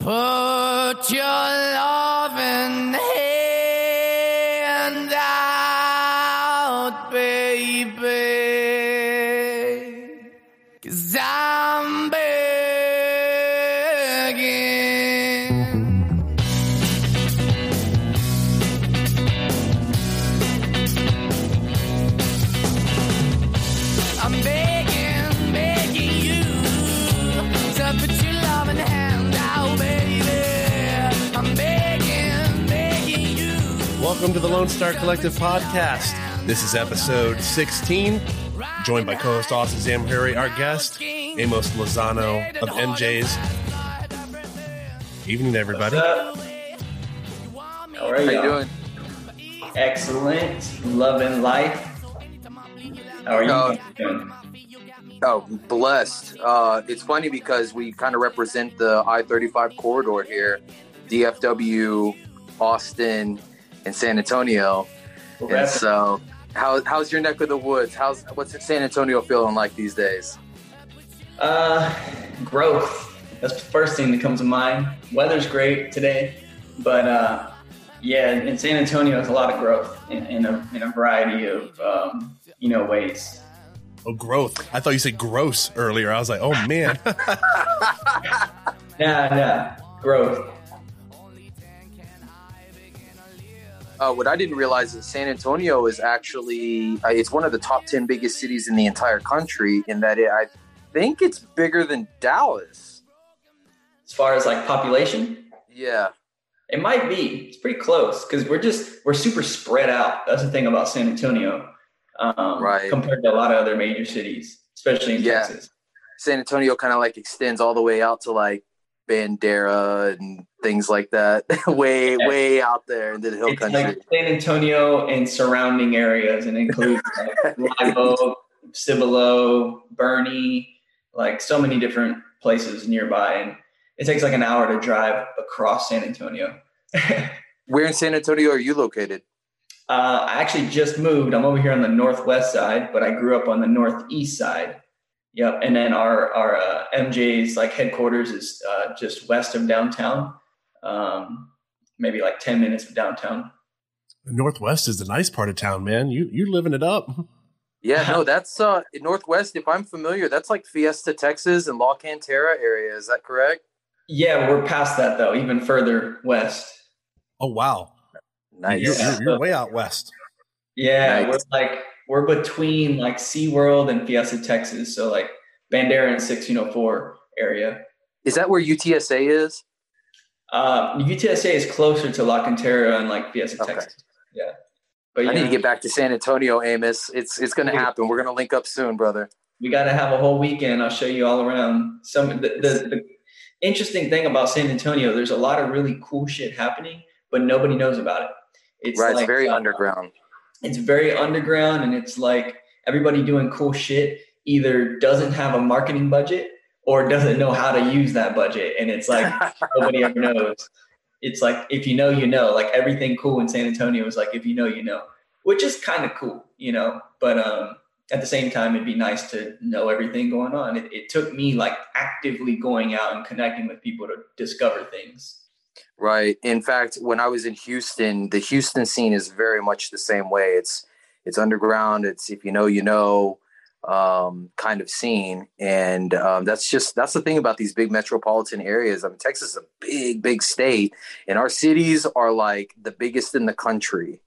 Put your loving hand Lone Star Collective podcast. This is episode 16. Joined by co-host Austin Zamhariri, our guest, Amos Lozano of MJ's. Evening, everybody. What's up? How are you you doing? Excellent. Loving life. How are you Uh, doing? Oh, blessed. Uh, it's funny because we kind of represent the I-35 corridor here, DFW, Austin, and San Antonio. We're And so, how, how's your neck of the woods? How's what's San Antonio feeling like these days? Uh, growth. That's the first thing that comes to mind. Weather's great today, but uh, yeah, in San Antonio, there's a lot of growth in, in, a, in a variety of um, you know ways. Oh, growth. I thought you said gross earlier. I was like, oh man. Yeah, yeah, growth. Uh, what I didn't realize is San Antonio is actually uh, it's one of the top ten biggest cities in the entire country. In that, it, I think it's bigger than Dallas. As far as like population, Yeah. It might be. It's pretty close because we're just we're super spread out. That's the thing about San Antonio, um, Right. Compared to a lot of other major cities, especially in Yeah. Texas. San Antonio kind of like extends all the way out to like Bandera and things like that, way Yeah. way out there in the hill It's country. like San Antonio and surrounding areas, and includes like Live Oak, Cibolo, Boerne, like so many different places nearby. And it takes like an hour to drive across San Antonio. Where in San Antonio are you located? Uh, I actually just moved. I'm over here on the northwest side, but I grew up on the northeast side. Yep, and then our our uh, MJ's like headquarters is uh, just west of downtown, um, maybe like ten minutes of downtown. the Northwest is the nice part of town, man. You you living it up. Yeah, no, that's uh Northwest. If I'm familiar, that's like Fiesta, Texas, and La Cantera area. Is that correct? Yeah, we're past that though, even further west. Oh wow. Nice. You're, you're, you're way out west. Yeah, Nice. we're like we're between like SeaWorld and Fiesta, Texas. So like Bandera and 1604 area. Is that where UTSA is? Uh, UTSA is closer to La Cantera and like Fiesta, Okay. Texas. Yeah. But I need to get back to San Antonio, Amos. It's it's gonna happen. We're gonna link up soon, brother. we got to have a whole weekend. I'll show you all around. Some the, the, the interesting thing about San Antonio, there's a lot of really cool shit happening, but nobody knows about it. It's right, like, it's very uh, underground. It's very underground, and it's like everybody doing cool shit either doesn't have a marketing budget or doesn't know how to use that budget, and it's like nobody ever knows. It's like if you know, you know. Like everything cool in San Antonio is like if you know, you know, which is kind of cool, you know. But um, at the same time, it'd be nice to know everything going on. It, it took me like actively going out and connecting with people to discover things. Right. In fact, when I was in Houston, the Houston scene is very much the same way. It's it's underground. It's if you know, you know, um, kind of scene, and um, that's just that's the thing about these big metropolitan areas. I mean, Texas is a big, big state, and our cities are like the biggest in the country,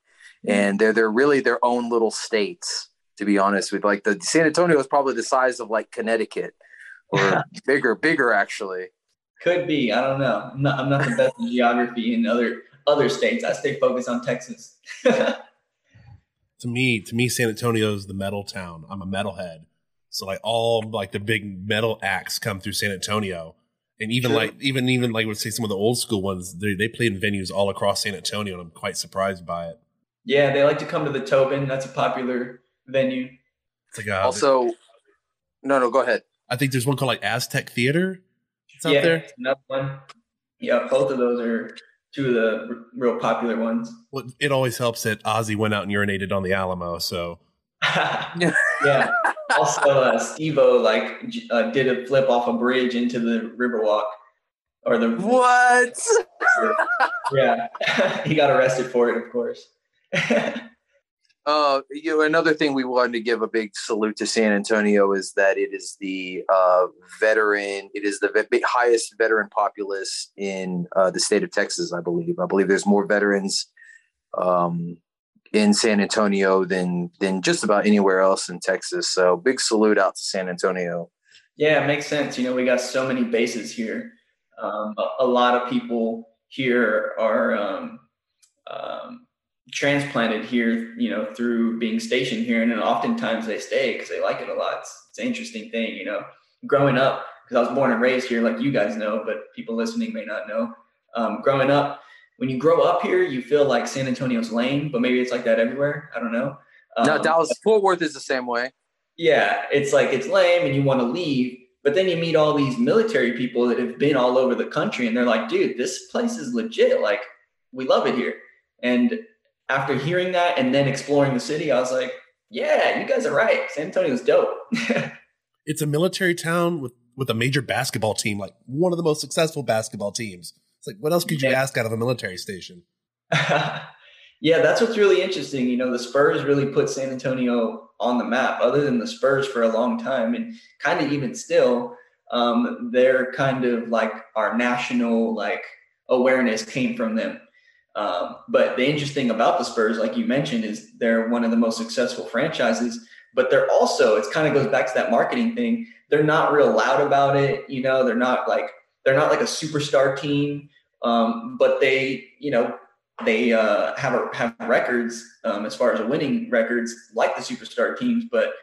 and they're they're really their own little states. To be honest with, like the San Antonio is probably the size of like Connecticut, or bigger, bigger actually. Could be. I don't know. I'm not. I'm not the best in geography in other other states. I stay focused on Texas. To me, to me, San Antonio is the metal town. I'm a metalhead. So like all like the big metal acts come through San Antonio. And even Sure. like even even like let's say some of the old school ones, they they played in venues all across San Antonio, and I'm quite surprised by it. yeah, they like to come to the Tobin. That's a popular venue. It's like uh, Also, no, no, go ahead. I think there's one called like Aztec Theater. It's out yeah, there. another one. Yeah, both of those are two of the r- real popular ones. Well, it always helps that Ozzy went out and urinated on the Alamo. So yeah. Also, uh, Steve-O like j- uh, did a flip off a bridge into the Riverwalk. or the What? yeah, he got arrested for it, of course. Uh, you know, another thing we wanted to give a big salute to San Antonio is that it is the uh, veteran, it is the ve- highest veteran populace in uh, the state of Texas, I believe. I believe there's more veterans um, in San Antonio than than just about anywhere else in Texas. So big salute out to San Antonio. Yeah, it makes sense. You know, we got so many bases here. Um, a, a, lot of people here are um, um, transplanted here, you know, through being stationed here, and then oftentimes they stay because they like it a lot. It's, it's, an interesting thing, you know. Growing up, because I was born and raised here, like you guys know, but people listening may not know. Um, growing up, when you grow up here, you feel like San Antonio's lame, but maybe it's like that everywhere. I don't know. no, um, Dallas Fort Worth is the same way. Yeah, it's like it's lame, and you want to leave, but then you meet all these military people that have been all over the country, and they're like, "Dude, this place is legit. Like, we love it here." And after hearing that and then exploring the city, I was like, yeah, you guys are right. San Antonio's dope. it's a military town with, with a major basketball team, like one of the most successful basketball teams. It's like, what else could you yeah. ask out of a military station? yeah, that's what's really interesting. You know, the Spurs really put San Antonio on the map, other than the Spurs for a long time. And kind of even still, um, they're kind of like our national like awareness came from them. Um, but the interesting about the Spurs, like you mentioned, is they're one of the most successful franchises. But they're also, it kind of goes back to that marketing thing. They're not real loud about it. You know, they're not like they're not like a superstar team. Um, but they, you know, they uh, have a, have records um, as far as winning records like the superstar teams. But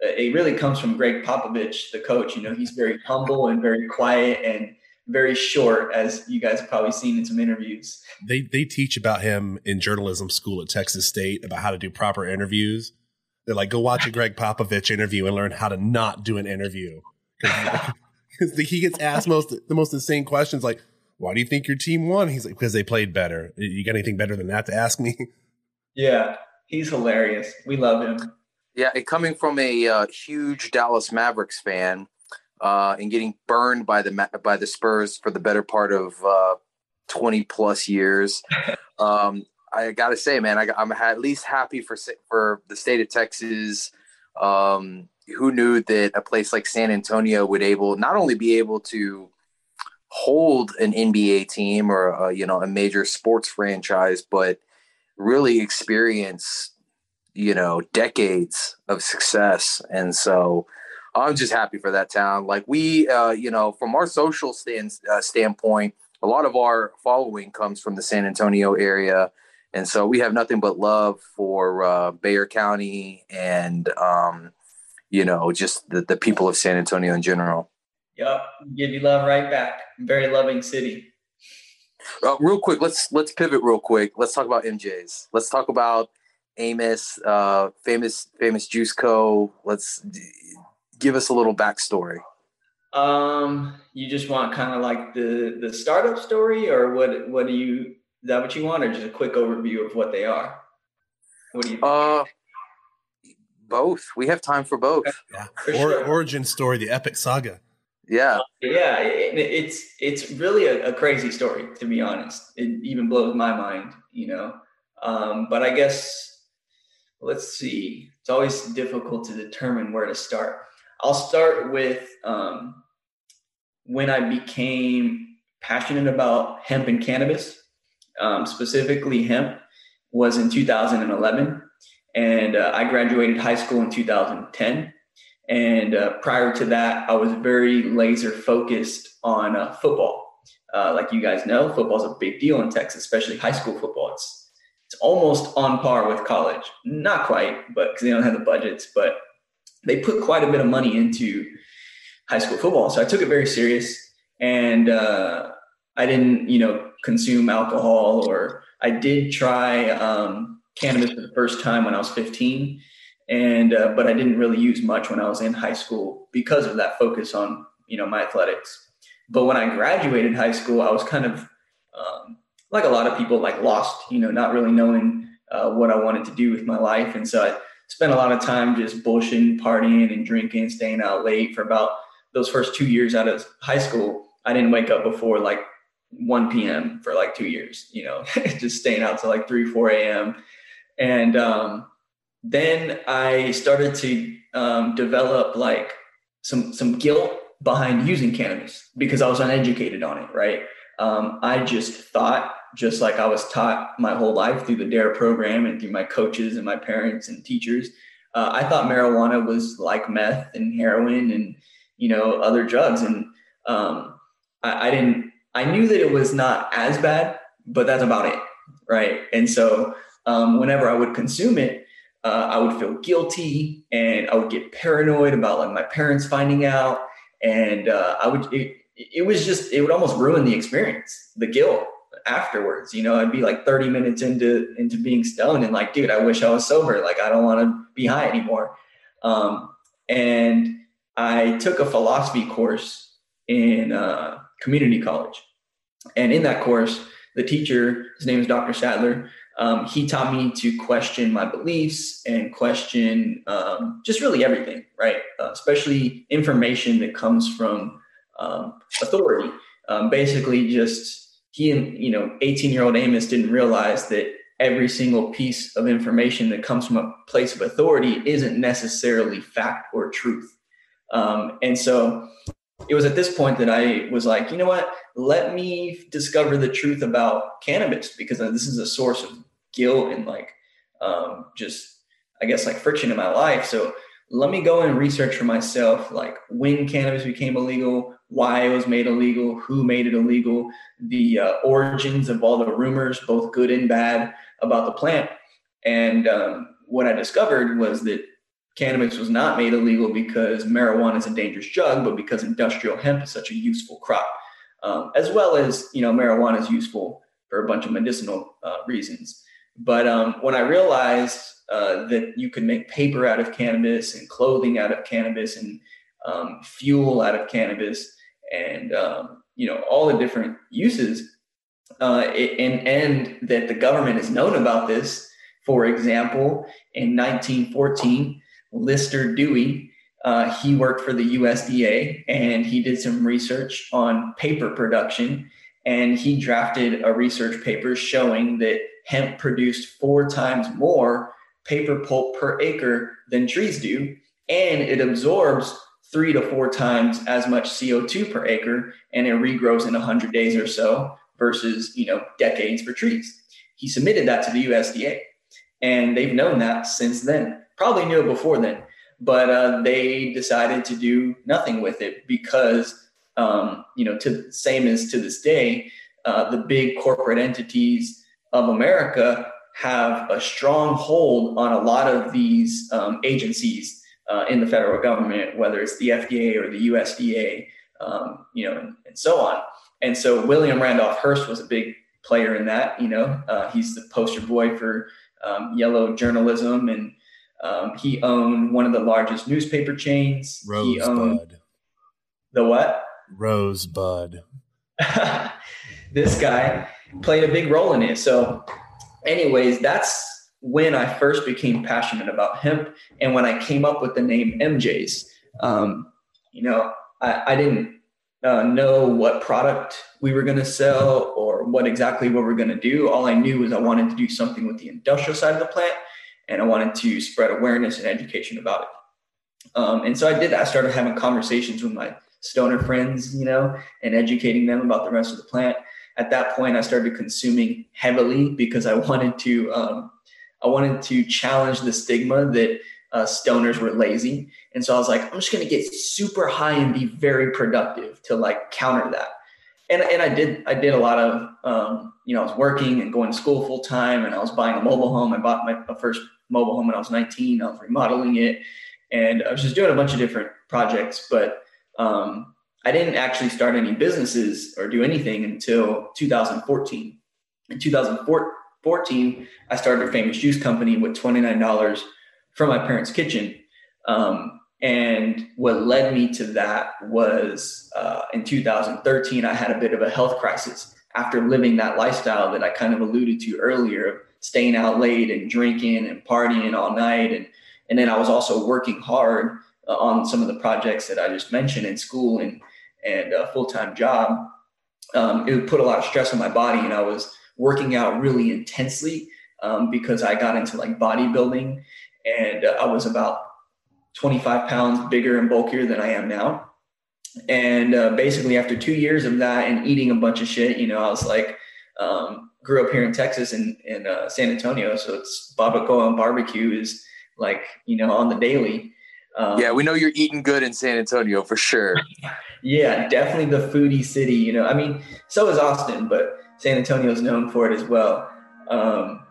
it really comes from Gregg Popovich, the coach. You know, he's very humble and very quiet and very short, as you guys have probably seen in some interviews. They they teach about him in journalism school at Texas State about how to do proper interviews. They're like, go watch a Gregg Popovich interview and learn how to not do an interview. Because he gets asked most the most insane questions like, "Why do you think your team won?" He's like, "Because they played better." You got anything better than that to ask me? Yeah, he's hilarious. We love him. Yeah, and coming from a uh, huge Dallas Mavericks fan, uh, and getting burned by the by the Spurs for the better part of uh, twenty plus years. Um, I got to say, man, I, am at least happy for for the state of Texas. Um, who knew that a place like San Antonio would able not only be able to hold an NBA team or a, you know a major sports franchise, but really experience you know decades of success. And so I'm just happy for that town. Like we, uh, you know, from our social stand, uh, standpoint, a lot of our following comes from the San Antonio area, and so we have nothing but love for uh, Bexar County and um, you know just the, the people of San Antonio in general. Yep, give you love right back. Very loving city. Uh, real quick, let's let's pivot real quick. Let's talk about MJ's. Let's talk about Amos, uh, famous famous Juice Co. Let's give us a little backstory. Um, you just want kind of like the the startup story, or what? What do you? Is that what you want, or just a quick overview of what they are? What do you? Think? Uh, both. We have time for both. Yeah. For or, sure. Origin story, the epic saga. Yeah. Yeah, it, it's it's really a, a, crazy story to be honest. It even blows my mind, you know. Um, but I guess let's see. It's always difficult to determine where to start. I'll start with um, when I became passionate about hemp and cannabis, um, specifically hemp, was in 2011. And uh, I graduated high school in 2010. And uh, prior to that, I was very laser focused on uh, football. Uh, like you guys know, football is a big deal in Texas, especially high school football. It's it's almost on par with college, not quite, but because they don't have the budgets. But they put quite a bit of money into high school football. So I took it very serious and uh, I didn't, you know, consume alcohol or I did try um, cannabis for the first time when I was 15. And, uh, but I didn't really use much when I was in high school because of that focus on, you know, my athletics. But when I graduated high school, I was kind of um, like a lot of people, like lost, you know, not really knowing uh, what I wanted to do with my life. And so I, spent a lot of time just bullshitting, partying, and drinking, staying out late for about those first two years out of high school. I didn't wake up before like 1 p.m. for like two years, you know, just staying out till like 3, 4 a.m. And um, then I started to um, develop like some some guilt behind using cannabis because I was uneducated on it, right? Um, I just thought, just like I was taught my whole life through the DARE program and through my coaches and my parents and teachers, uh, I thought marijuana was like meth and heroin and you know other drugs, and um, I, I didn't. I knew that it was not as bad, but that's about it, right? And so um, whenever I would consume it, uh, I would feel guilty and I would get paranoid about like my parents finding out, and uh, I would. It, it was just it would almost ruin the experience, the guilt afterwards. You know, I'd be like 30 minutes into into being stoned and like, dude, I wish I was sober. Like, I don't want to be high anymore. Um, and I took a philosophy course in uh, community college, and in that course, the teacher, his name is Dr. Sadler. Um, he taught me to question my beliefs and question um, just really everything, right? Uh, especially information that comes from um, authority. Um, basically, just he and you know, 18 year old Amos didn't realize that every single piece of information that comes from a place of authority isn't necessarily fact or truth. Um, and so it was at this point that I was like, you know what? Let me discover the truth about cannabis because this is a source of guilt and like um, just, I guess, like friction in my life. So let me go and research for myself, like when cannabis became illegal, why it was made illegal, who made it illegal, the uh, origins of all the rumors, both good and bad, about the plant. And um, what I discovered was that cannabis was not made illegal because marijuana is a dangerous drug, but because industrial hemp is such a useful crop, um, as well as you know marijuana is useful for a bunch of medicinal uh, reasons. But um, when I realized uh, that you could make paper out of cannabis and clothing out of cannabis and um, fuel out of cannabis, and um, you know all the different uses uh, and and that the government has known about this. For example in 1914 Lyster Dewey uh, he worked for the usda and he did some research on paper production and he drafted a research paper showing that hemp produced four times more paper pulp per acre than trees do and it absorbs three to four times as much CO2 per acre and it regrows in 100 days or so versus, you know, decades for trees. He submitted that to the USDA and they've known that since then. Probably knew it before then, but uh, they decided to do nothing with it because, um, you know, to same as to this day, uh, the big corporate entities of America have a strong hold on a lot of these um, agencies uh, in the federal government, whether it's the FDA or the USDA, um, you know, and, and, so on. And so William Randolph Hearst was a big player in that. You know, uh, he's the poster boy for um, yellow journalism, and um, he owned one of the largest newspaper chains. Rosebud. The what? Rosebud. this guy played a big role in it. So, anyways, that's when I first became passionate about hemp and when I came up with the name MJ's. Um, you know, I, I didn't uh, know what product we were going to sell or what exactly what we are going to do. All I knew was I wanted to do something with the industrial side of the plant and I wanted to spread awareness and education about it. Um, and so I did that. I started having conversations with my stoner friends, you know, and educating them about the rest of the plant. At that point, I started consuming heavily because I wanted to um, I wanted to challenge the stigma that uh, stoners were lazy. And so I was like, I'm just going to get super high and be very productive to like counter that. And, and I did, I did a lot of, um, you know, I was working and going to school full time and I was buying a mobile home. I bought my, first mobile home when I was 19. I was remodeling it and I was just doing a bunch of different projects, but um, I didn't actually start any businesses or do anything until 2014. In 2014, 14, I started a famous juice company with $29 from my parents' kitchen. Um, and what led me to that was uh, in 2013, I had a bit of a health crisis after living that lifestyle that I kind of alluded to earlier of staying out late and drinking and partying all night. And, and then I was also working hard uh, on some of the projects that I just mentioned in school. And, and a full time job, um, it would put a lot of stress on my body, and I was working out really intensely um, because I got into like bodybuilding, and uh, I was about 25 pounds bigger and bulkier than I am now. And uh, basically, after two years of that and eating a bunch of shit, you know, I was like, um, grew up here in Texas and in, in uh, San Antonio, so it's barbacoa and barbecue is like you know on the daily. Um, yeah, we know you're eating good in San Antonio for sure. yeah, definitely the foodie city. You know, I mean, so is Austin, but San Antonio is known for it as well. Um,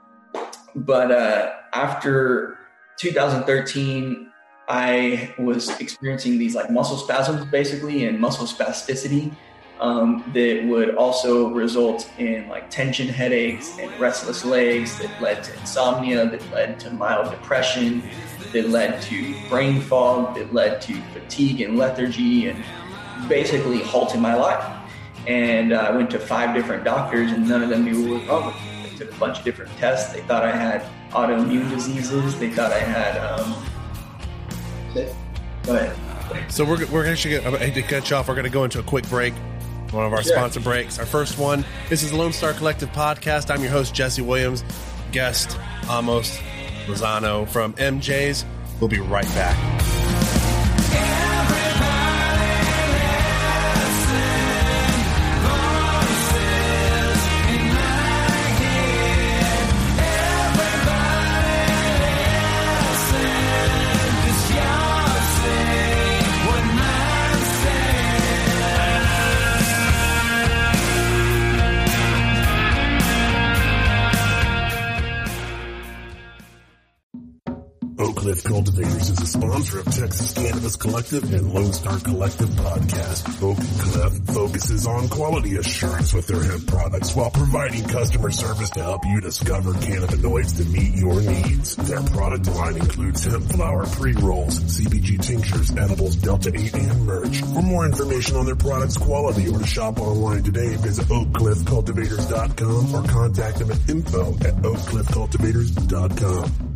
but uh, after 2013, I was experiencing these like muscle spasms basically and muscle spasticity um, that would also result in like tension headaches and restless legs that led to insomnia, that led to mild depression, that led to brain fog, that led to fatigue and lethargy, and basically halted my life. And uh, I went to five different doctors, and none of them knew what was wrong with me. They took a bunch of different tests. They thought I had autoimmune diseases. They thought I had. Um, go ahead. So we're, we're actually going to cut you off. We're going to go into a quick break one of our sure. sponsor breaks. Our first one. This is the Lone Star Collective podcast. I'm your host Jesse Williams. Guest Amos Lozano from MJ's. We'll be right back. Cannabis Collective and Lone Star Collective podcast. Oak Cliff focuses on quality assurance with their hemp products while providing customer service to help you discover cannabinoids to meet your needs. Their product line includes hemp flower pre-rolls, CBG tinctures, edibles, Delta 8, and merch. For more information on their products quality or to shop online today, visit oakcliffcultivators.com or contact them at info at oakcliffcultivators.com.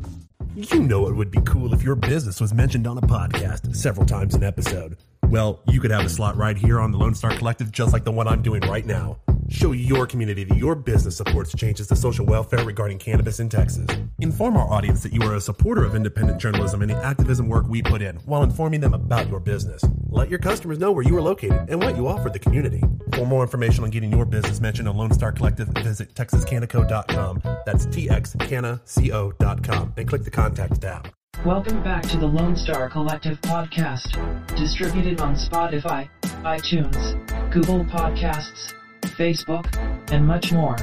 You know it would be cool if your business was mentioned on a podcast several times an episode. Well, you could have a slot right here on the Lone Star Collective, just like the one I'm doing right now. Show your community that your business supports changes to social welfare regarding cannabis in Texas. Inform our audience that you are a supporter of independent journalism and the activism work we put in while informing them about your business. Let your customers know where you are located and what you offer the community. For more information on getting your business mentioned on Lone Star Collective, visit texascannaco.com. That's txcannaco.com and click the contact tab. Welcome back to the Lone Star Collective podcast, distributed on Spotify, iTunes, Google Podcasts, Facebook, and much more,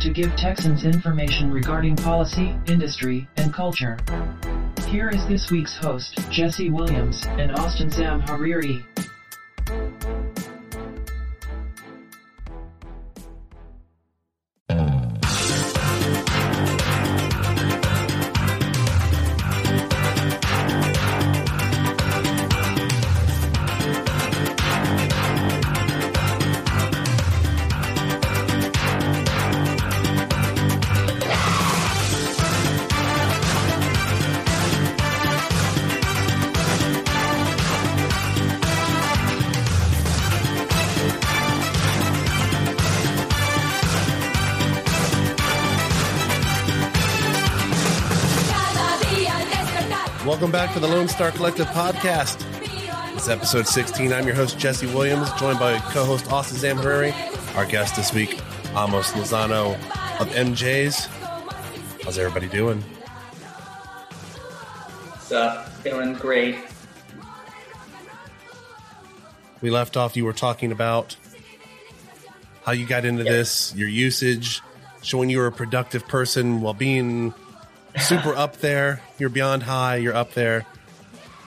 to give Texans information regarding policy, industry, and culture. Here is this week's host, Jesse Williams and Austin Sam Hariri. Welcome back to the Lone Star Collective podcast. It's episode 16. I'm your host, Jesse Williams, joined by co host Austin Zamhariri. Our guest this week, Amos Lozano of MJ's. How's everybody doing? What's up? Feeling great. We left off, you were talking about how you got into this, your usage, showing you were a productive person while being super up there. You're beyond high. You're up there.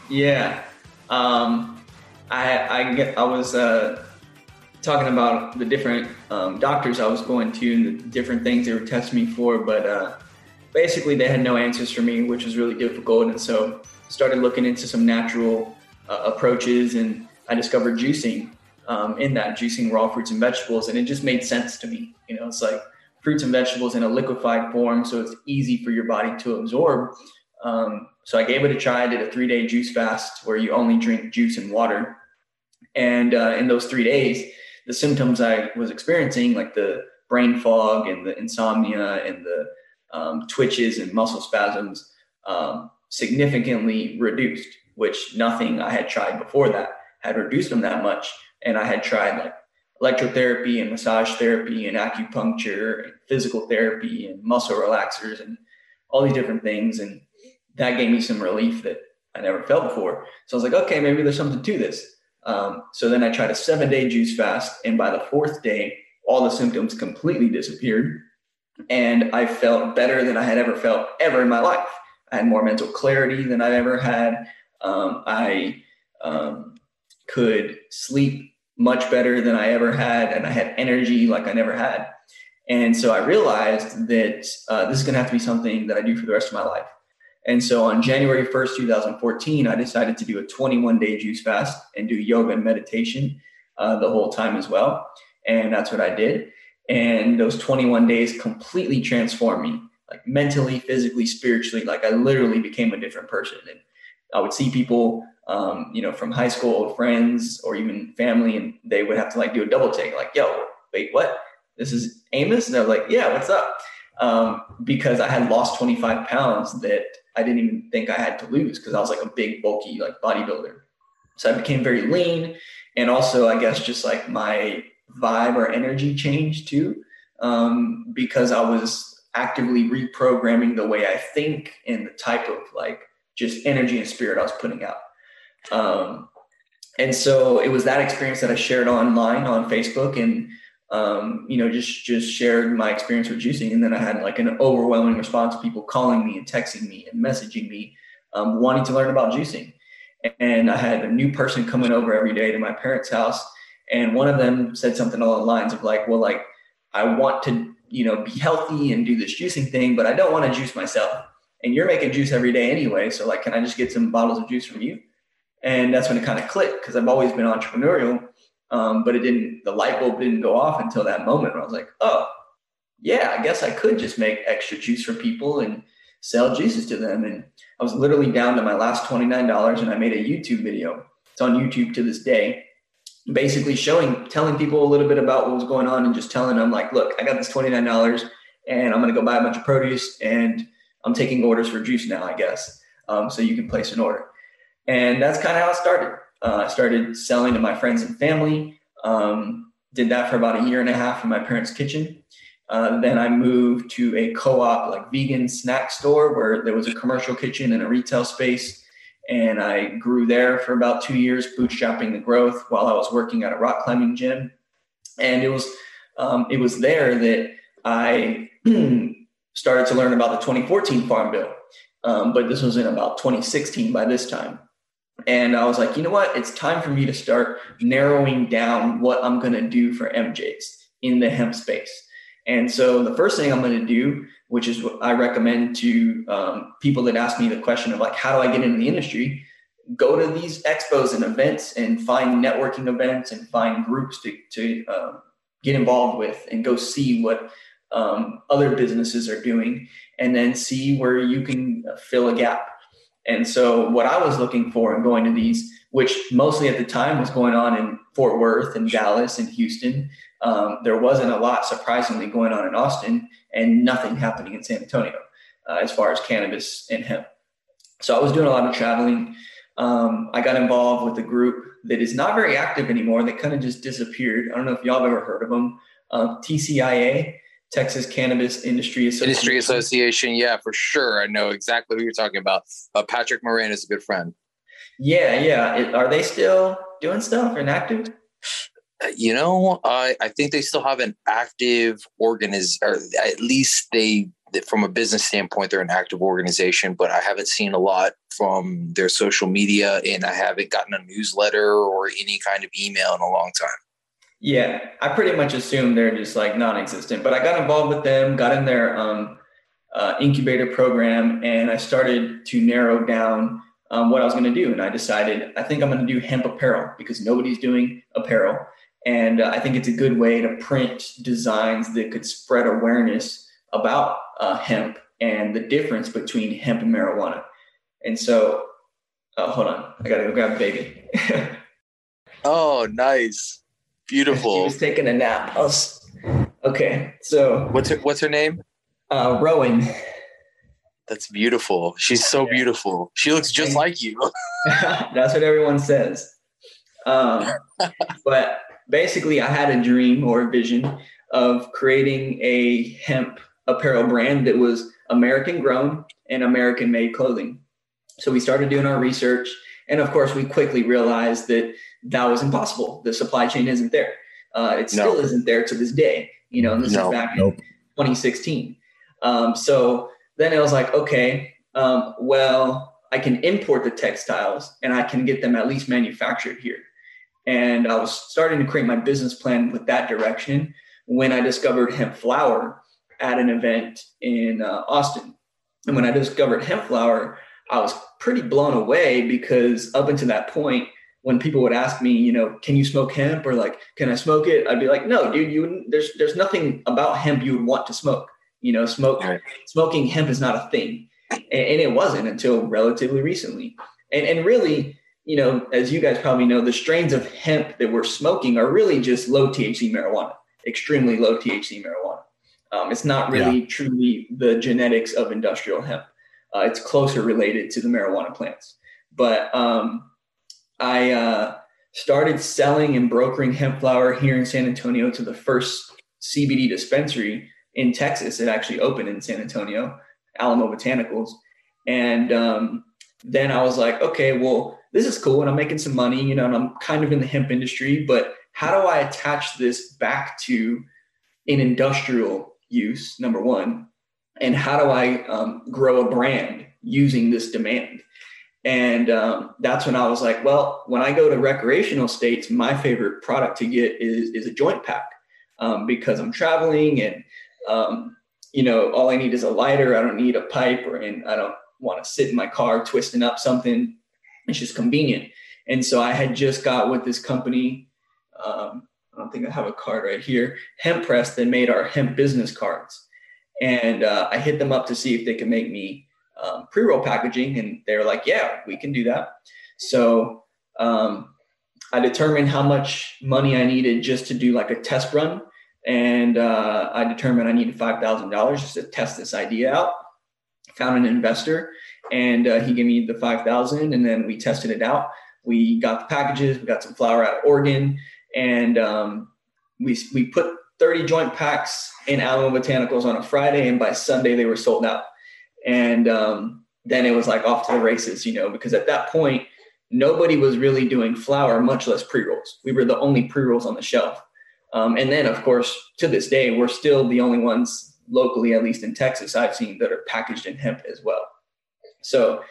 Yeah. Um, I I get, I was uh, talking about the different um, doctors I was going to and the different things they were testing me for, but uh, basically they had no answers for me, which was really difficult. And so started looking into some natural uh, approaches, and I discovered juicing um, in that juicing raw fruits and vegetables, and it just made sense to me. You know, it's like fruits and vegetables in a liquefied form, so it's easy for your body to absorb. Um, so I gave it a try. I did a three day juice fast where you only drink juice and water. And uh, in those three days, the symptoms I was experiencing, like the brain fog and the insomnia and the um, twitches and muscle spasms, um, significantly reduced, which nothing I had tried before that had reduced them that much. And I had tried like electrotherapy and massage therapy and acupuncture and physical therapy and muscle relaxers and all these different things. And that gave me some relief that I never felt before. So I was like, okay, maybe there's something to this. Um, so then I tried a seven day juice fast. And by the fourth day, all the symptoms completely disappeared. And I felt better than I had ever felt ever in my life. I had more mental clarity than I've ever had. Um, I um, could sleep much better than I ever had, and I had energy like I never had. And so I realized that uh, this is going to have to be something that I do for the rest of my life. And so on January 1st, 2014, I decided to do a 21 day juice fast and do yoga and meditation uh, the whole time as well. And that's what I did. And those 21 days completely transformed me, like mentally, physically, spiritually. Like I literally became a different person. And I would see people, um, you know, from high school, old friends, or even family, and they would have to like do a double take, like, yo, wait, what? This is Amos? And I was like, yeah, what's up? Um, because I had lost 25 pounds that I didn't even think I had to lose because I was like a big, bulky, like bodybuilder. So I became very lean. And also, I guess, just like my vibe or energy changed too, um, because I was actively reprogramming the way I think and the type of like just energy and spirit I was putting out. Um, and so it was that experience that I shared online on Facebook and um, you know, just just shared my experience with juicing, and then I had like an overwhelming response of people calling me and texting me and messaging me, um, wanting to learn about juicing. And I had a new person coming over every day to my parents' house, and one of them said something along the lines of like, "Well, like I want to, you know, be healthy and do this juicing thing, but I don't want to juice myself. And you're making juice every day anyway, so like, can I just get some bottles of juice from you?" And that's when it kind of clicked because I've always been entrepreneurial um, but it didn't, the light bulb didn't go off until that moment where I was like, oh, yeah, I guess I could just make extra juice for people and sell juices to them. And I was literally down to my last $29 and I made a YouTube video. It's on YouTube to this day, basically showing, telling people a little bit about what was going on and just telling them, like, look, I got this $29 and I'm going to go buy a bunch of produce and I'm taking orders for juice now, I guess. Um, so you can place an order. And that's kind of how it started. Uh, I started selling to my friends and family. Um, did that for about a year and a half in my parents' kitchen. Uh, then I moved to a co-op, like vegan snack store, where there was a commercial kitchen and a retail space. And I grew there for about two years, bootstrapping the growth while I was working at a rock climbing gym. And it was um, it was there that I started to learn about the 2014 Farm Bill. Um, but this was in about 2016 by this time. And I was like, you know what? It's time for me to start narrowing down what I'm going to do for MJs in the hemp space. And so the first thing I'm going to do, which is what I recommend to um, people that ask me the question of like, how do I get into the industry? Go to these expos and events and find networking events and find groups to, to uh, get involved with and go see what um, other businesses are doing and then see where you can fill a gap and so, what I was looking for in going to these, which mostly at the time was going on in Fort Worth and Dallas and Houston, um, there wasn't a lot, surprisingly, going on in Austin and nothing happening in San Antonio uh, as far as cannabis and hemp. So, I was doing a lot of traveling. Um, I got involved with a group that is not very active anymore. They kind of just disappeared. I don't know if y'all have ever heard of them. Uh, TCIA. Texas Cannabis Industry Association. Industry Association, yeah, for sure. I know exactly who you're talking about. Uh, Patrick Moran is a good friend. Yeah, yeah. It, are they still doing stuff and active? You know, I I think they still have an active organization, or at least they, from a business standpoint, they're an active organization. But I haven't seen a lot from their social media, and I haven't gotten a newsletter or any kind of email in a long time. Yeah, I pretty much assumed they're just like non-existent. But I got involved with them, got in their um, uh, incubator program, and I started to narrow down um, what I was going to do. And I decided I think I'm going to do hemp apparel because nobody's doing apparel, and uh, I think it's a good way to print designs that could spread awareness about uh, hemp and the difference between hemp and marijuana. And so, uh, hold on, I got to go grab a baby. Oh, nice, She beautiful. was taking a nap. I was, okay, so What's her What's her name? uh, Rowan. That's beautiful. She's so Yeah. beautiful. She looks just like you. That's what everyone says. Um, but basically, I had a dream or a vision of creating a hemp apparel brand that was American grown and American made clothing. So we started doing our research. And of course, we quickly realized that that was impossible. The supply chain isn't there. Uh, it still No. isn't there to this day. You know, and this No. is back Nope. in 2016. Um, so then it was like, okay, um, well, I can import the textiles and I can get them at least manufactured here. And I was starting to create my business plan with that direction when I discovered hemp flower at an event in uh, Austin. And when I discovered hemp flower, I was pretty blown away because up until that point, when people would ask me, you know, can you smoke hemp or like, can I smoke it? I'd be like, no, dude, you there's there's nothing about hemp you would want to smoke. You know, smoke Right. smoking hemp is not a thing, and, and it wasn't until relatively recently. And and really, you know, as you guys probably know, the strains of hemp that we're smoking are really just low THC marijuana, extremely low THC marijuana. Um, it's not really truly the genetics of industrial hemp. Uh, it's closer related to the marijuana plants. But um, I uh, started selling and brokering hemp flower here in San Antonio to the first CBD dispensary in Texas. It actually opened in San Antonio, Alamo Botanicals. And um, then I was like, okay, well, this is cool. And I'm making some money, you know, and I'm kind of in the hemp industry, but how do I attach this back to an industrial use, number one? And how do I um, grow a brand using this demand? And um, that's when I was like, well, when I go to recreational states, my favorite product to get is, is a joint pack um, because I'm traveling and, um, you know, all I need is a lighter. I don't need a pipe or, and I don't want to sit in my car twisting up something. It's just convenient. And so I had just got with this company. Um, I don't think I have a card right here. Hemp Press that made our hemp business cards. And uh, I hit them up to see if they could make me um, pre-roll packaging and they were like yeah we can do that. So um, i determined how much money i needed just to do like a test run and uh, i determined i needed $5000 just to test this idea out. Found an investor and uh, he gave me the 5000 and then we tested it out. We got the packages we got some flower out of oregon and um, we, we put 30 joint packs in alamo botanicals on a friday and by sunday they were sold out and um, then it was like off to the races, you know, because at that point, nobody was really doing flower, much less pre rolls. We were the only pre rolls on the shelf. Um, and then, of course, to this day, we're still the only ones locally, at least in Texas, I've seen that are packaged in hemp as well. So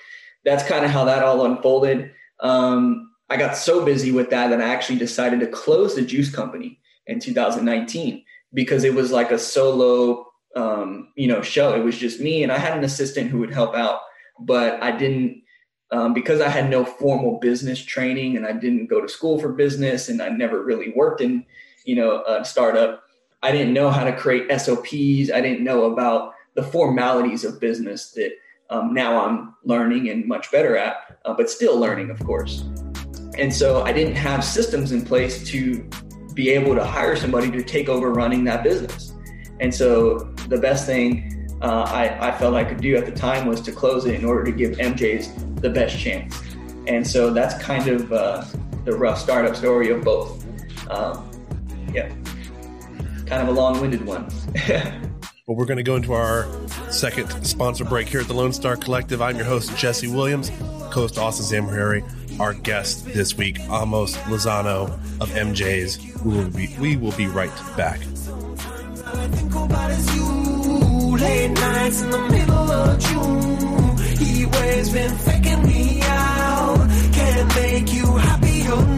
that's kind of how that all unfolded. Um, I got so busy with that that I actually decided to close the juice company in 2019 because it was like a solo um, you know, show. It was just me, and I had an assistant who would help out, but I didn't um, because I had no formal business training, and I didn't go to school for business, and I never really worked in, you know, a startup. I didn't know how to create SOPs. I didn't know about the formalities of business that um, now I'm learning and much better at, uh, but still learning, of course. And so I didn't have systems in place to be able to hire somebody to take over running that business. And so the best thing uh, I, I felt I could do at the time was to close it in order to give MJ's the best chance. And so that's kind of uh, the rough startup story of both. Um, yeah, kind of a long winded one. Well, we're going to go into our second sponsor break here at the Lone Star Collective. I'm your host, Jesse Williams, co host Austin Zamhariri. Our guest this week, Amos Lozano of MJ's. We will be, we will be right back. Late nights in the middle of June. He always been faking me out. Can't make you happier oh,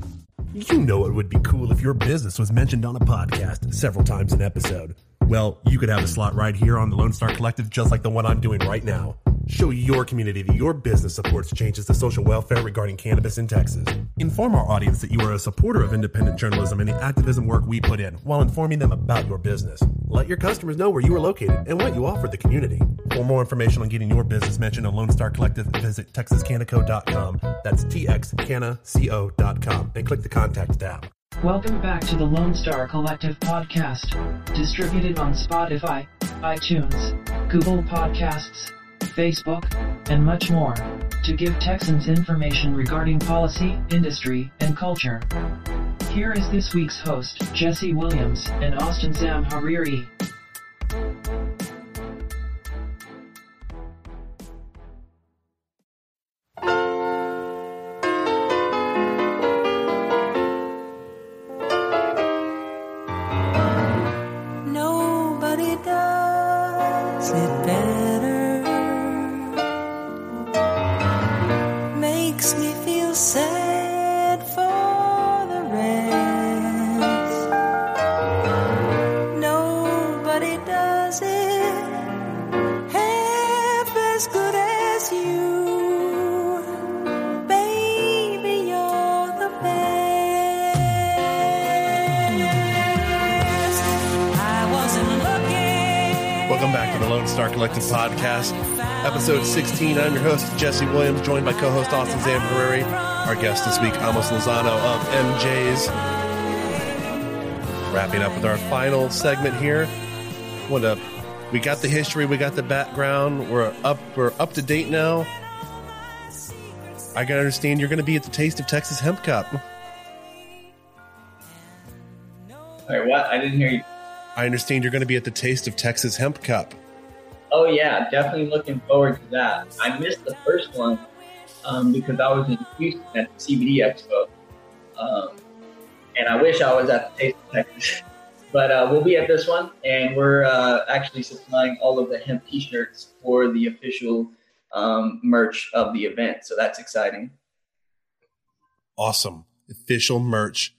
You know it would be cool if your business was mentioned on a podcast several times an episode. Well, you could have a slot right here on the Lone Star Collective, just like the one I'm doing right now. Show your community that your business supports changes to social welfare regarding cannabis in Texas. Inform our audience that you are a supporter of independent journalism and the activism work we put in while informing them about your business. Let your customers know where you are located and what you offer the community. For more information on getting your business mentioned on Lone Star Collective, visit texascanaco.com. That's txcanaco.com and click the contact tab. Welcome back to the Lone Star Collective podcast, distributed on Spotify, iTunes, Google Podcasts, Facebook, and much more, to give Texans information regarding policy, industry, and culture. Here is this week's host, Jesse Williams and Austin Zamhariri. The Lone Star Collective podcast, episode 16. I'm your host, Jesse Williams, joined by co host Austin Zamhariri. Our guest this week, Amos Lozano of MJ's. Wrapping up with our final segment here. What up? We got the history, we got the background. We're up, we're up to date now. I can understand you're going to be at the Taste of Texas Hemp Cup. Sorry, what? I didn't hear you. I understand you're going to be at the Taste of Texas Hemp Cup. Oh yeah, definitely looking forward to that. I missed the first one um, because I was in Houston at the CBD Expo, um, and I wish I was at the Taste of Texas. But uh, we'll be at this one, and we're uh, actually supplying all of the hemp T-shirts for the official um, merch of the event. So that's exciting. awesome official merch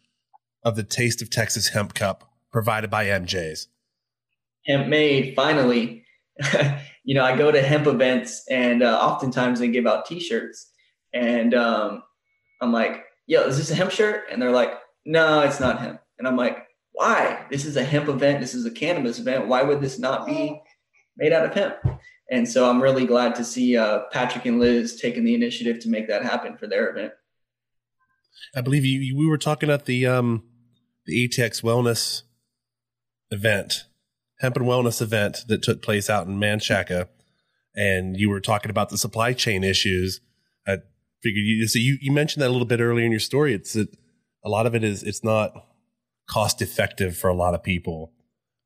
of the Taste of Texas Hemp Cup provided by MJ's. hemp made finally you know i go to hemp events and uh, oftentimes they give out t-shirts and um, i'm like yo is this a hemp shirt? And they're like no it's not hemp. And i'm like why? This is a hemp event. This is a cannabis event. Why would this not be made out of hemp? And so i'm really glad to see uh, patrick and liz taking the initiative to make that happen for their event. I believe you, you we were talking at the um the ATX Wellness event, hemp and wellness event that took place out in Manchaca, and you were talking about the supply chain issues. I figured you so you, you mentioned that a little bit earlier in your story. It's that a lot of it is it's not cost effective for a lot of people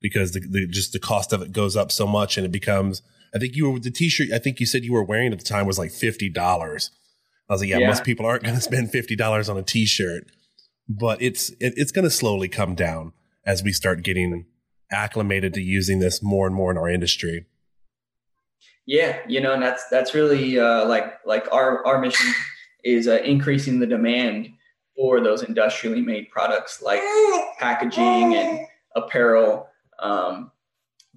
because the, the just the cost of it goes up so much and it becomes I think you were the t-shirt I think you said you were wearing at the time was like fifty dollars. I was like, yeah, Yeah. most people aren't going to spend fifty dollars on a T-shirt, but it's it, it's going to slowly come down as we start getting acclimated to using this more and more in our industry. Yeah, you know, and that's that's really uh, like like our our mission is uh, increasing the demand for those industrially made products like packaging and apparel, um,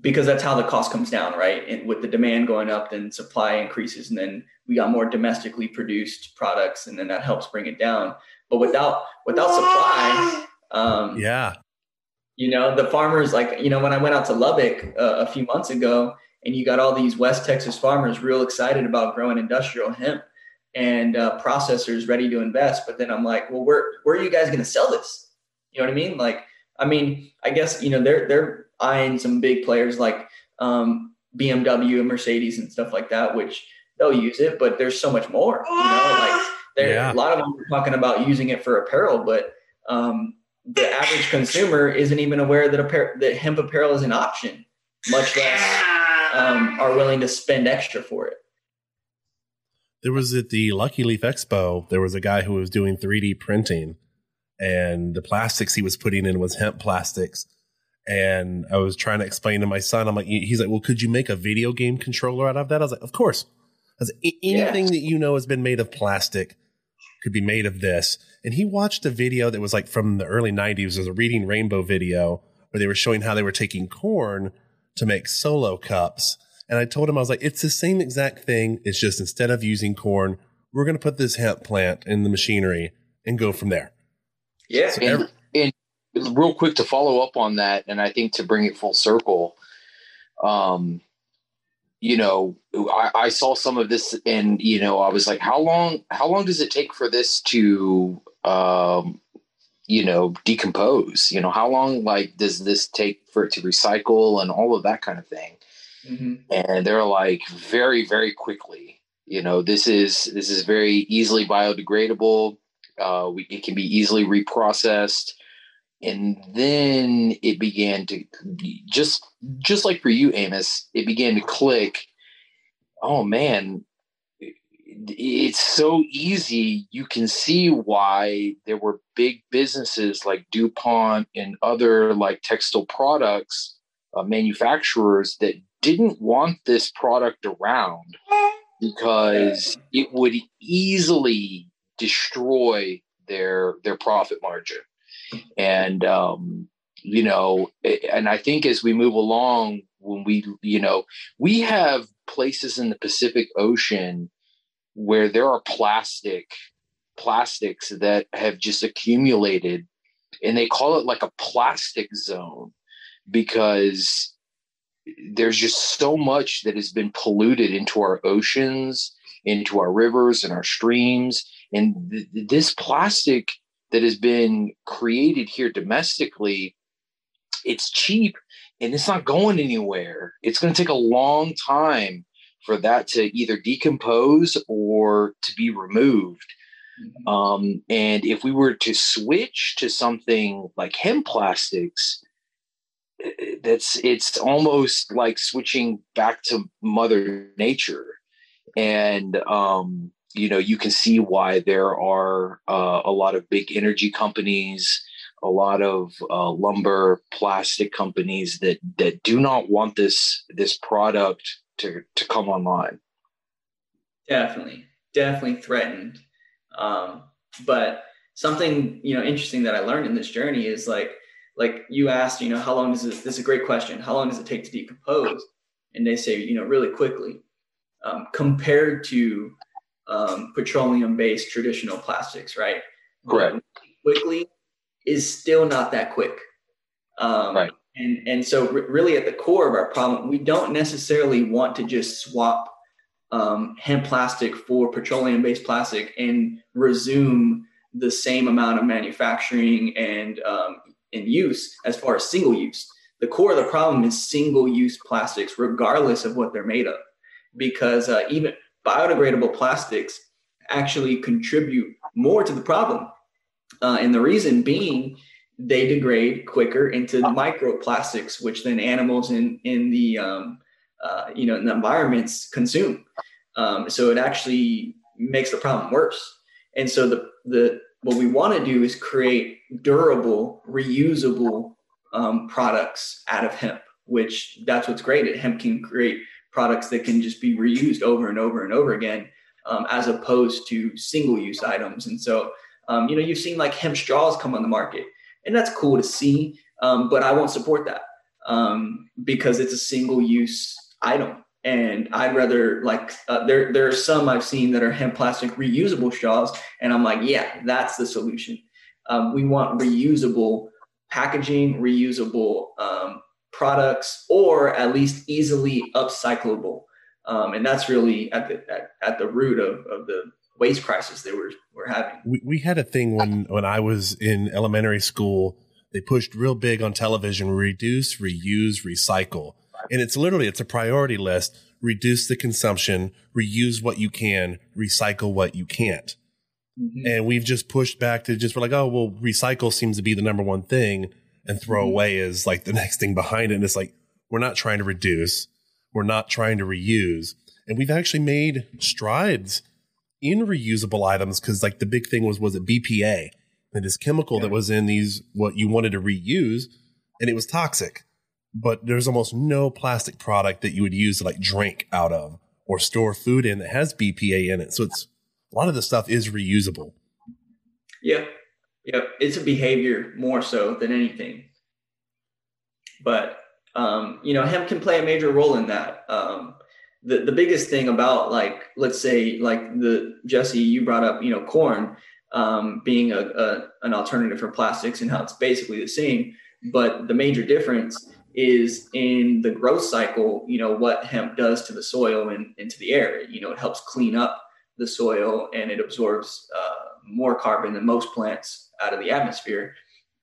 because that's how the cost comes down, right? And with the demand going up, then supply increases, and then we got more domestically produced products, and then that helps bring it down. But without without supply, um, Yeah, you know the farmers like you know when i went out to lubbock uh, a few months ago and you got all these west texas farmers real excited about growing industrial hemp and uh, processors ready to invest but then i'm like well where where are you guys going to sell this? You know what i mean? Like i mean i guess you know they're they're eyeing some big players like um, bmw and mercedes and stuff like that which they'll use it but there's so much more you know? Like there Yeah. a lot of them are talking about using it for apparel but um, the average consumer isn't even aware that, appar- that hemp apparel is an option, much less um, are willing to spend extra for it. There was at the Lucky Leaf Expo, there was a guy who was doing 3D printing and the plastics he was putting in was hemp plastics. And I was trying to explain to my son, I'm like, he's like, well, could you make a video game controller out of that? I was like, of course. I was like, anything yeah. that you know has been made of plastic could be made of this. And he watched a video that was like from the early 90s. It was a Reading Rainbow video where they were showing how they were taking corn to make solo cups. And I told him, I was like, it's the same exact thing. It's just instead of using corn, we're going to put this hemp plant in the machinery and go from there. Yeah. So and, and, real quick to follow up on that, and I think to bring it full circle, um, you know, I, I saw some of this and, you know, I was like, how long, how long does it take for this to, um, you know, decompose? You know, how long like does this take for it to recycle and all of that kind of thing? Mm-hmm. And they're like very, very quickly. You know, this is this is very easily biodegradable. Uh, we, it can be easily reprocessed, and then it began to just just like for you, Amos. It began to click. Oh man, it's so easy. You can see why there were big businesses like DuPont and other like textile products uh, manufacturers that didn't want this product around because it would easily destroy their their profit margin. And um, you know, and I think as we move along, when we you know we have places in the Pacific Ocean where there are plastic plastics that have just accumulated and they call it like a plastic zone because there's just so much that has been polluted into our oceans into our rivers and our streams. And th- this plastic that has been created here domestically it's cheap and it's not going anywhere. It's going to take a long time for that to either decompose or to be removed. Mm-hmm. Um, and if we were to switch to something like hemp plastics, eh, that's it's almost like switching back to Mother Nature, and um, you know you can see why there are uh, a lot of big energy companies, a lot of uh, lumber plastic companies that that do not want this this product to to come online. Definitely, definitely threatened. Um, but something you know interesting that I learned in this journey is like like you asked, you know, how long does this? This is a great question. How long does it take to decompose? And they say, you know, really quickly. Um, compared to um, petroleum-based traditional plastics, right? Correct. Um, quickly is still not that quick. Um, right. And, and so, really, at the core of our problem, we don't necessarily want to just swap um, hemp plastic for petroleum based plastic and resume the same amount of manufacturing and, um, and use as far as single use. The core of the problem is single use plastics, regardless of what they're made of, because uh, even biodegradable plastics actually contribute more to the problem. Uh, and the reason being they degrade quicker into microplastics, which then animals in in the um, uh, you know in the environments consume. Um, so it actually makes the problem worse. And so the the what we want to do is create durable, reusable um, products out of hemp, which that's what's great. At hemp can create products that can just be reused over and over and over again, um, as opposed to single use items. And so, um, you know, you've seen like hemp straws come on the market and that's cool to see. Um, but I won't support that um, because it's a single use item. And I'd rather like uh, there there are some I've seen that are hemp plastic reusable straws, and I'm like, yeah, that's the solution. Um, we want reusable packaging, reusable um, products, or at least easily upcyclable. Um, and that's really at the at, at the root of, of the waste crisis they were were having. We, we had a thing when when I was in elementary school. They pushed real big on television: reduce, reuse, recycle, and it's literally it's a priority list. Reduce the consumption, reuse what you can, recycle what you can't. Mhm. And we've just pushed back to just we're like, oh, well, recycle seems to be the number one thing, and throw Mhm. away is like the next thing behind it. And it's like, we're not trying to reduce, we're not trying to reuse. And we've actually made strides in reusable items because, like, the big thing was, was it BPA? And this chemical Yeah. that was in these, what you wanted to reuse, and it was toxic. But there's almost no plastic product that you would use to like drink out of or store food in that has BPA in it. So it's a lot of the stuff is reusable. Yeah. Yeah. It's a behavior more so than anything. But um, you know, hemp can play a major role in that. Um, the the biggest thing about like let's say like the Jesse you brought up, you know, corn um, being a, a an alternative for plastics and how it's basically the same, but the major difference is in the growth cycle. You know what hemp does to the soil and into the air. You know, it helps clean up the soil and it absorbs uh, more carbon than most plants out of the atmosphere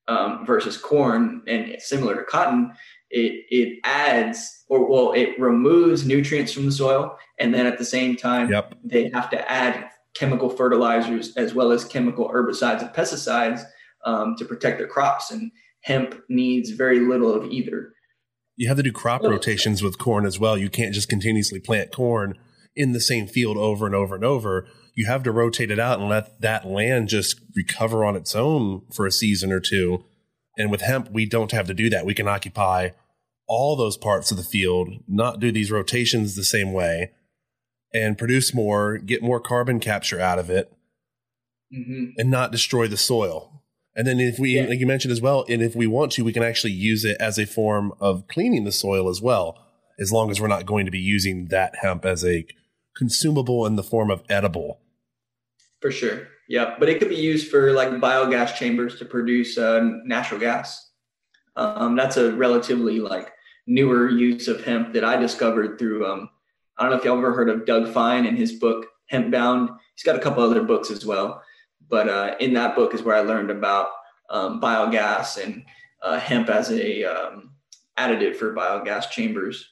um, versus corn and similar to cotton it it adds or well it removes nutrients from the soil and then at the same time Yep. they have to add chemical fertilizers as well as chemical herbicides and pesticides um, to protect their crops and hemp needs very little of either You have to do crop Oh. rotations with corn as well. You can't just continuously plant corn in the same field over and over and over. You have to rotate it out and let that land just recover on its own for a season or two. And with hemp, we don't have to do that. We can occupy all those parts of the field, not do these rotations the same way, and produce more, get more carbon capture out of it, hmm and not destroy the soil. And then if we, Yeah. like you mentioned as well, and if we want to, we can actually use it as a form of cleaning the soil as well, as long as we're not going to be using that hemp as a consumable in the form of edible. for sure yeah but it could be used for like biogas chambers to produce uh, natural gas. Um, that's a relatively like newer use of hemp that i discovered through um, i don't know if y'all ever heard of doug fine and his book hemp bound. He's got a couple other books as well but uh, in that book is where i learned about um, biogas and uh, hemp as a um, additive for biogas chambers.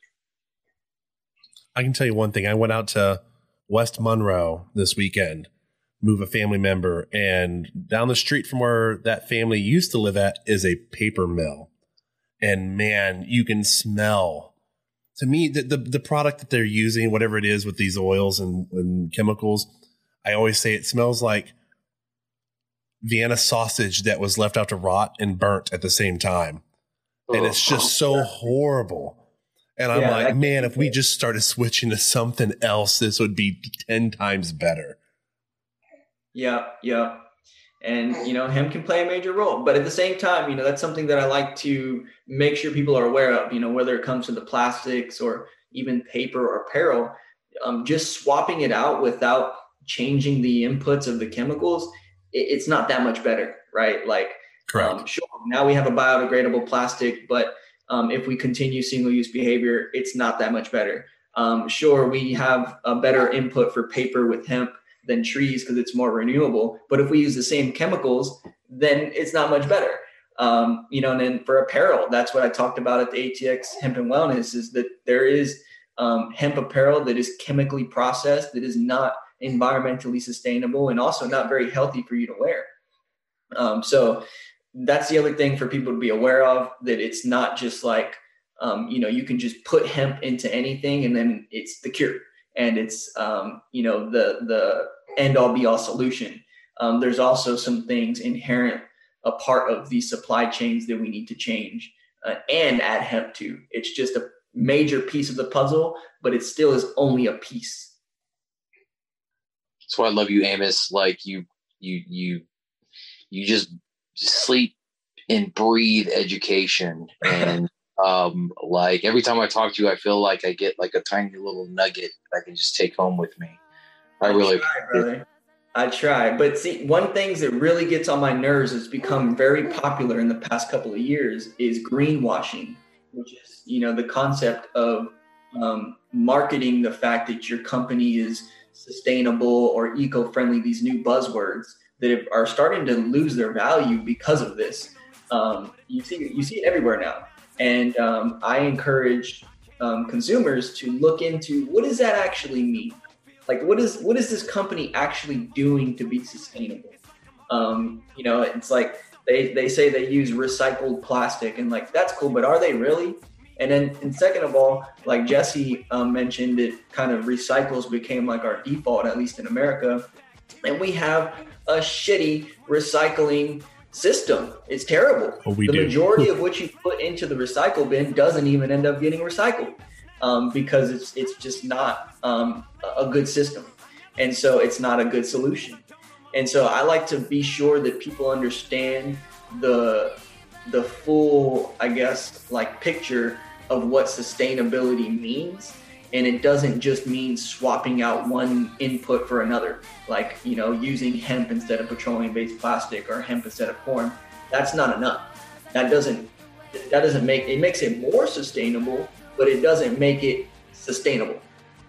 I can tell you one thing. I went out to West Monroe this weekend, move a family member, and down the street from where that family used to live at is a paper mill. And man, you can smell. To me, the, the, the product that they're using, whatever it is with these oils and, and chemicals, I always say it smells like Vienna sausage that was left out to rot and burnt at the same time. And it's just so horrible. And I'm Yeah, like, man, if we just started switching to something else, this would be 10 times better. Yeah, yeah. And, you know, hemp can play a major role. But at the same time, you know, that's something that I like to make sure people are aware of, you know, whether it comes to the plastics or even paper or apparel, um, just swapping it out without changing the inputs of the chemicals, it, it's not that much better, right? Like, Correct. um, sure, now we have a biodegradable plastic, but um, if we continue single use behavior, it's not that much better. Um, sure, we have a better input for paper with hemp than trees because it's more renewable. But if we use the same chemicals, then it's not much better. Um, you know, and then for apparel, that's what I talked about at the ATX Hemp and Wellness is that there is um, hemp apparel that is chemically processed, that is not environmentally sustainable, and also not very healthy for you to wear. Um, so that's the other thing for people to be aware of that it's not just like um, you know you can just put hemp into anything and then it's the cure and it's um, you know the the end all be all solution um, there's also some things inherent a part of these supply chains that we need to change uh, and add hemp to it's just a major piece of the puzzle but it still is only a piece That's why I love you, Amos. Like you, you, you, you just sleep and breathe education, and um, like every time I talk to you, I feel like I get like a tiny little nugget I can just take home with me. I really, try, brother. I try, but see, one thing that really gets on my nerves has become very popular in the past couple of years is greenwashing, which is you know the concept of um, marketing the fact that your company is sustainable or eco-friendly. These new buzzwords that are starting to lose their value because of this. Um, you see, you see it everywhere now, and um, I encourage um, consumers to look into what does that actually mean like what is what is this company actually doing to be sustainable? Um, you know, it's like they they say they use recycled plastic, and like that's cool, but are they really? And then, and second of all, like Jesse um, mentioned, it kind of recycles became like our default, at least in America, and we have a shitty recycling system. It's terrible. Oh, we the do. majority of what you put into the recycle bin doesn't even end up getting recycled um, because it's it's just not um, a good system, and so it's not a good solution. And so I like to be sure that people understand the the full, I guess, like picture of what sustainability means. And it doesn't just mean swapping out one input for another, like you know, using hemp instead of petroleum-based plastic or hemp instead of corn. That's not enough. That doesn't that doesn't make it makes it more sustainable, but it doesn't make it sustainable.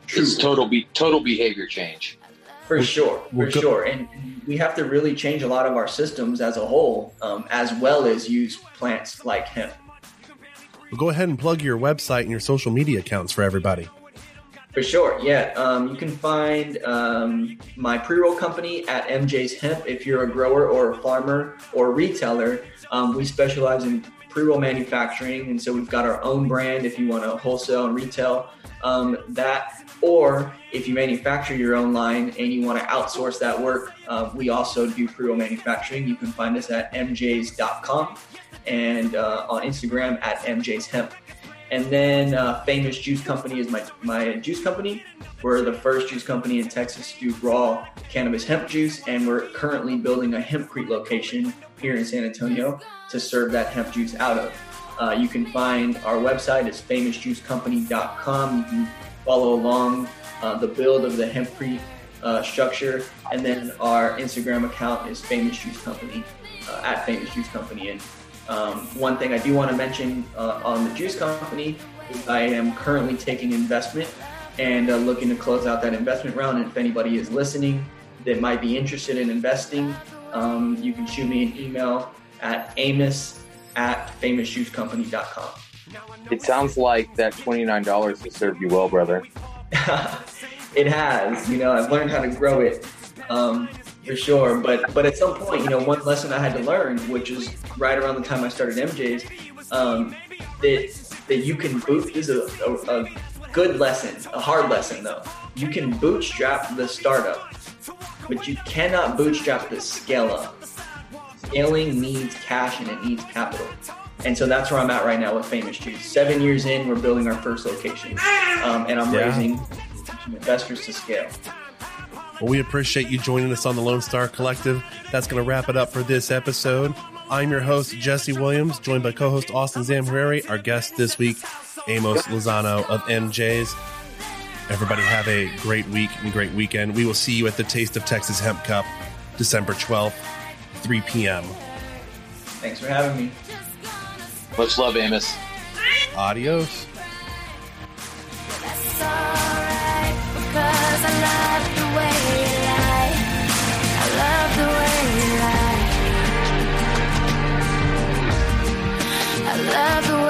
It's total be total behavior change. For sure, for we'll sure, and we have to really change a lot of our systems as a whole, um, as well as use plants like hemp. Well, go ahead and plug your website and your social media accounts for everybody. For sure, yeah. Um, you can find um, my pre-roll company at MJ's Hemp. If you're a grower or a farmer or a retailer, um, we specialize in pre-roll manufacturing, and so we've got our own brand. If you want to wholesale and retail um, that, or if you manufacture your own line and you want to outsource that work, uh, we also do pre-roll manufacturing. You can find us at mjs.com and uh, on Instagram at MJ's Hemp. And then uh, Famous Juice Company is my, my juice company. We're the first juice company in Texas to do raw cannabis hemp juice, and we're currently building a hempcrete location here in San Antonio to serve that hemp juice out of. Uh, you can find our website is famousjuicecompany.com. You can follow along uh, the build of the hempcrete uh, structure, and then our Instagram account is Famous Juice Company uh, at Famous Juice Company. And um, one thing I do want to mention uh, on the juice company is I am currently taking investment and uh, looking to close out that investment round. And if anybody is listening that might be interested in investing, um, you can shoot me an email at amos at famousjuicecompany.com. It sounds like that twenty nine dollars has served you well, brother. it has, you know, I've learned how to grow it. Um, for sure. But but at some point, you know, one lesson I had to learn, which is right around the time I started MJ's, um, that that you can boot this is a, a, a good lesson, a hard lesson though. You can bootstrap the startup, but you cannot bootstrap the scale up. Scaling needs cash and it needs capital. And so that's where I'm at right now with Famous Juice. Seven years in, we're building our first location, um, and I'm Yeah. raising some investors to scale. Well, we appreciate you joining us on the Lone Star Collective. That's going to wrap it up for this episode. I'm your host, Jesse Williams, joined by co host Austin Zamhariri. Our guest this week, Amos Lozano of MJ's. Everybody have a great week and great weekend. We will see you at the Taste of Texas Hemp Cup, December 12th, 3 p.m. Thanks for having me. Much love, Amos. Adios. love the way